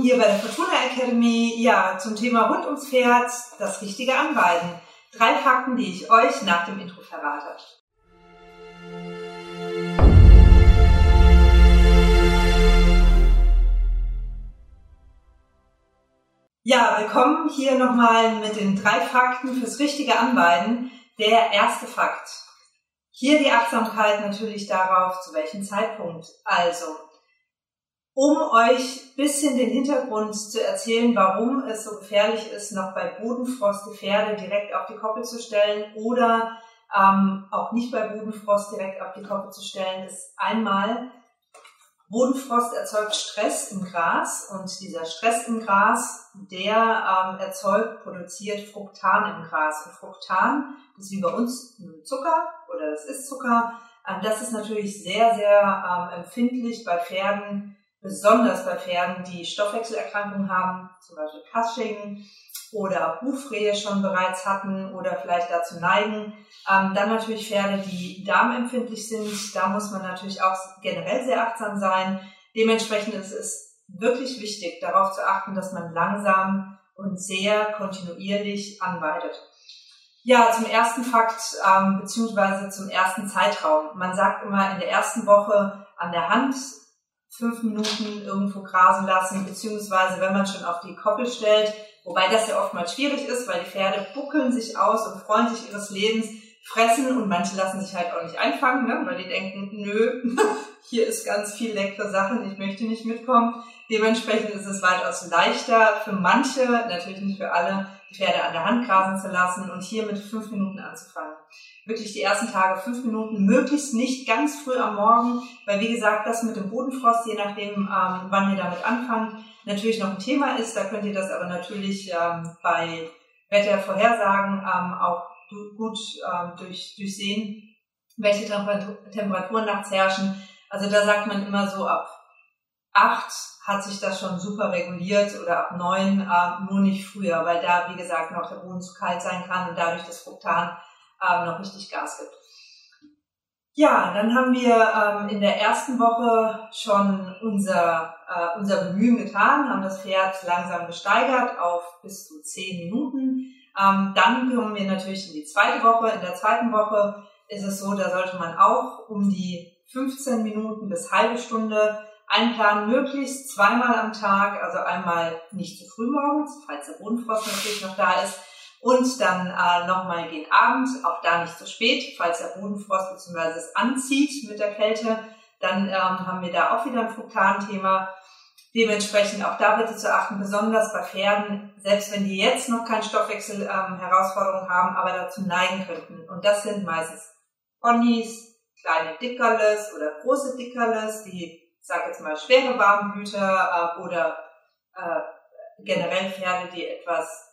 hier bei der Fortuna Academy. Ja, zum Thema rund ums Pferd, das richtige Anweiden. Drei Fakten, die ich euch nach dem Intro verrate. Ja, willkommen hier nochmal mit den drei Fakten fürs richtige Anweiden. Der erste Fakt. Hier die Achtsamkeit natürlich darauf, zu welchem Zeitpunkt. Also, um euch bisschen den Hintergrund zu erzählen, warum es so gefährlich ist, noch bei Bodenfrost die Pferde direkt auf die Koppel zu stellen oder ähm, auch nicht bei Bodenfrost direkt auf die Koppel zu stellen, ist einmal, Bodenfrost erzeugt Stress im Gras und dieser Stress im Gras, der ähm, erzeugt, produziert Fructan im Gras. Und Fructan, das ist wie bei uns Zucker oder das ist Zucker, ähm, das ist natürlich sehr, sehr ähm, empfindlich bei Pferden, besonders bei Pferden, die Stoffwechselerkrankungen haben, zum Beispiel Cushing oder Hufrehe schon bereits hatten oder vielleicht dazu neigen. Ähm, dann natürlich Pferde, die darmempfindlich sind. Da muss man natürlich auch generell sehr achtsam sein. Dementsprechend ist es wirklich wichtig, darauf zu achten, dass man langsam und sehr kontinuierlich anweidet. Ja, zum ersten Fakt ähm, beziehungsweise zum ersten Zeitraum. Man sagt immer in der ersten Woche an der Hand fünf Minuten irgendwo grasen lassen, beziehungsweise wenn man schon auf die Koppel stellt, wobei das ja oftmals schwierig ist, weil die Pferde buckeln sich aus und freuen sich ihres Lebens, fressen und manche lassen sich halt auch nicht einfangen, ne? weil die denken, nö, hier ist ganz viel leckere Sachen, ich möchte nicht mitkommen. Dementsprechend ist es weitaus leichter für manche, natürlich nicht für alle, die Pferde an der Hand grasen zu lassen und hier mit fünf Minuten anzufangen wirklich die ersten Tage fünf Minuten, möglichst nicht ganz früh am Morgen, weil wie gesagt, das mit dem Bodenfrost, je nachdem, ähm, wann ihr damit anfangt, natürlich noch ein Thema ist. Da könnt ihr das aber natürlich ähm, bei Wettervorhersagen ähm, auch gut ähm, durch, durchsehen, welche Temperaturen nachts herrschen. Also da sagt man immer so ab acht hat sich das schon super reguliert oder ab neun äh, nur nicht früher, weil da, wie gesagt, noch der Boden zu kalt sein kann und dadurch das Fruktan ähm, noch richtig Gas gibt. Ja, dann haben wir ähm, in der ersten Woche schon unser, äh, unser Bemühen getan, haben das Pferd langsam gesteigert auf bis zu zehn Minuten. Ähm, dann kommen wir natürlich in die zweite Woche. In der zweiten Woche ist es so, da sollte man auch um die 15 Minuten bis halbe Stunde einplanen, möglichst zweimal am Tag, also einmal nicht zu früh morgens, falls der Bodenfrost natürlich noch da ist, und dann äh, nochmal gegen Abend, auch da nicht zu so spät, falls der Bodenfrost bzw. es anzieht mit der Kälte, dann ähm, haben wir da auch wieder ein Fruktan-Thema. Dementsprechend auch da bitte zu achten, besonders bei Pferden, selbst wenn die jetzt noch keine Stoffwechsel-Herausforderungen ähm, haben, aber dazu neigen könnten. Und das sind meistens Ponys, kleine Dickerles oder große Dickerles, die, ich sage jetzt mal, schwere Warmblüter äh, oder äh, generell Pferde, die etwas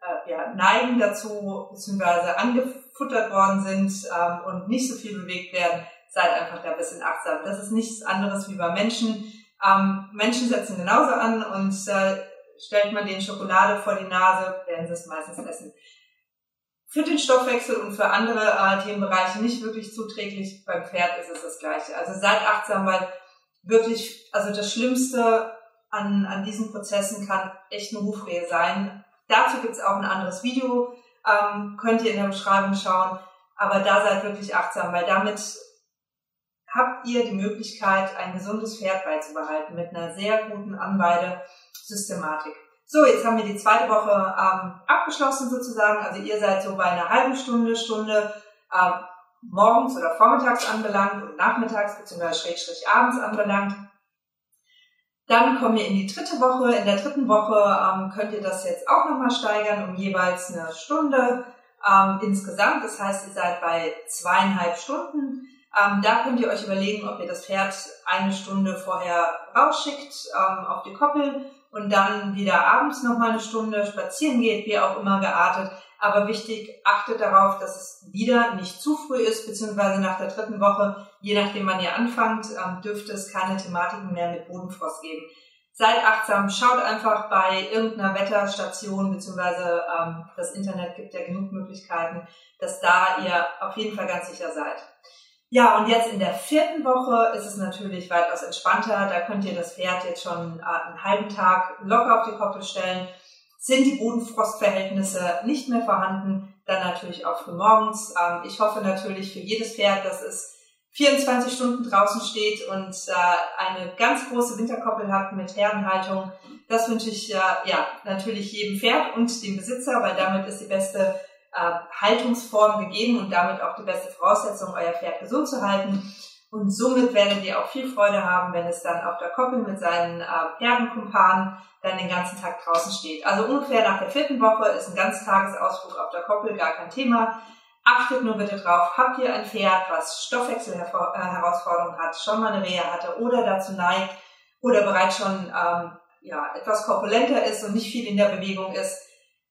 äh, ja, neigen dazu, beziehungsweise angefuttert worden sind ähm, und nicht so viel bewegt werden, seid einfach da ein bisschen achtsam. Das ist nichts anderes wie bei Menschen. Ähm, Menschen setzen genauso an und äh, stellt man denen Schokolade vor die Nase, werden sie es meistens essen. Für den Stoffwechsel und für andere äh, Themenbereiche nicht wirklich zuträglich. Beim Pferd ist es das Gleiche. Also seid achtsam, weil wirklich, also das Schlimmste an, an diesen Prozessen kann echt eine Hufrehe sein. Dazu gibt's auch ein anderes Video, ähm, könnt ihr in der Beschreibung schauen. Aber da seid wirklich achtsam, weil damit habt ihr die Möglichkeit, ein gesundes Pferd beizubehalten mit einer sehr guten Anweidesystematik. So, jetzt haben wir die zweite Woche ähm, abgeschlossen sozusagen. Also ihr seid so bei einer halben Stunde, Stunde ähm, morgens oder vormittags anbelangt und nachmittags bzw. schrägstrich abends anbelangt. Dann kommen wir in die dritte Woche. In der dritten Woche ähm, könnt ihr das jetzt auch nochmal steigern um jeweils eine Stunde ähm, insgesamt. Das heißt, ihr seid bei zweieinhalb Stunden. Ähm, da könnt ihr euch überlegen, ob ihr das Pferd eine Stunde vorher rausschickt ähm, auf die Koppel und dann wieder abends nochmal eine Stunde spazieren geht, wie auch immer geartet. Aber wichtig, achtet darauf, dass es wieder nicht zu früh ist, beziehungsweise nach der dritten Woche, je nachdem wann ihr anfangt, ähm, dürfte es keine Thematiken mehr mit Bodenfrost geben. Seid achtsam, schaut einfach bei irgendeiner Wetterstation, beziehungsweise ähm, das Internet gibt ja genug Möglichkeiten, dass da ihr auf jeden Fall ganz sicher seid. Ja, und jetzt in der vierten Woche ist es natürlich weitaus entspannter. Da könnt ihr das Pferd jetzt schon äh, einen halben Tag locker auf die Koppel stellen. Sind die Bodenfrostverhältnisse nicht mehr vorhanden, dann natürlich auch für morgens. Ähm, ich hoffe natürlich für jedes Pferd, dass es 24 Stunden draußen steht und äh, eine ganz große Winterkoppel hat mit Herdenhaltung. Das wünsche ich äh, ja natürlich jedem Pferd und dem Besitzer, weil damit ist die beste Haltungsform gegeben und damit auch die beste Voraussetzung, euer Pferd gesund zu halten. Und somit werdet ihr auch viel Freude haben, wenn es dann auf der Koppel mit seinen äh, dann den ganzen Tag draußen steht. Also ungefähr nach der vierten Woche ist ein Ganztagesausflug auf der Koppel gar kein Thema. Achtet nur bitte drauf, habt ihr ein Pferd, was Stoffwechselherausforderungen hat, schon mal eine Reha hatte oder dazu neigt oder bereits schon ähm, ja, etwas korpulenter ist und nicht viel in der Bewegung ist,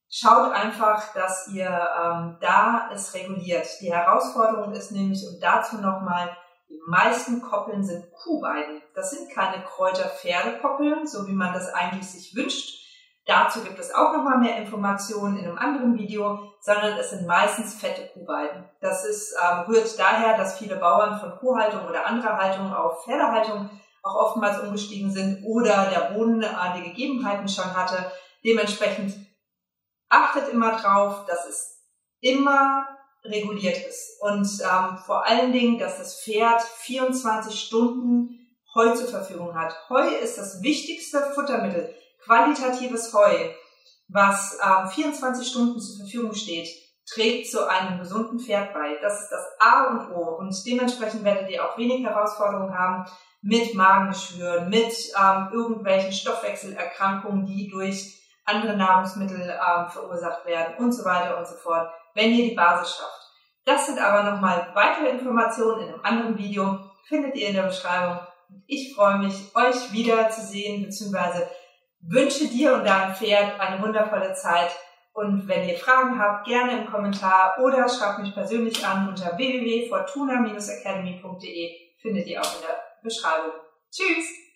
schaut einfach, dass ihr ähm, da es reguliert. Die Herausforderung ist nämlich, und dazu nochmal, die meisten Koppeln sind Kuhweiden. Das sind keine Kräuter-Pferdekoppeln, so wie man das eigentlich sich wünscht. Dazu gibt es auch nochmal mehr Informationen in einem anderen Video, sondern es sind meistens fette Kuhweiden. Das ist, ähm, rührt daher, dass viele Bauern von Kuhhaltung oder anderer Haltung auf Pferdehaltung auch oftmals umgestiegen sind oder der Boden äh, die Gegebenheiten schon hatte. Dementsprechend achtet immer drauf, dass es immer reguliert ist und ähm, vor allen Dingen, dass das Pferd 24 Stunden Heu zur Verfügung hat. Heu ist das wichtigste Futtermittel, qualitatives Heu, was ähm, 24 Stunden zur Verfügung steht, trägt zu einem gesunden Pferd bei. Das ist das A und O und dementsprechend werdet ihr auch wenig Herausforderungen haben mit Magengeschwüren, mit ähm, irgendwelchen Stoffwechselerkrankungen, die durch andere Nahrungsmittel ähm, verursacht werden und so weiter und so fort, wenn ihr die Basis schafft. Das sind aber nochmal weitere Informationen in einem anderen Video, findet ihr in der Beschreibung. Ich freue mich, euch wieder zu sehen, beziehungsweise wünsche dir und deinem Pferd eine wundervolle Zeit. Und wenn ihr Fragen habt, gerne im Kommentar oder schreibt mich persönlich an unter www.fortuna-academy.de findet ihr auch in der Beschreibung. Tschüss!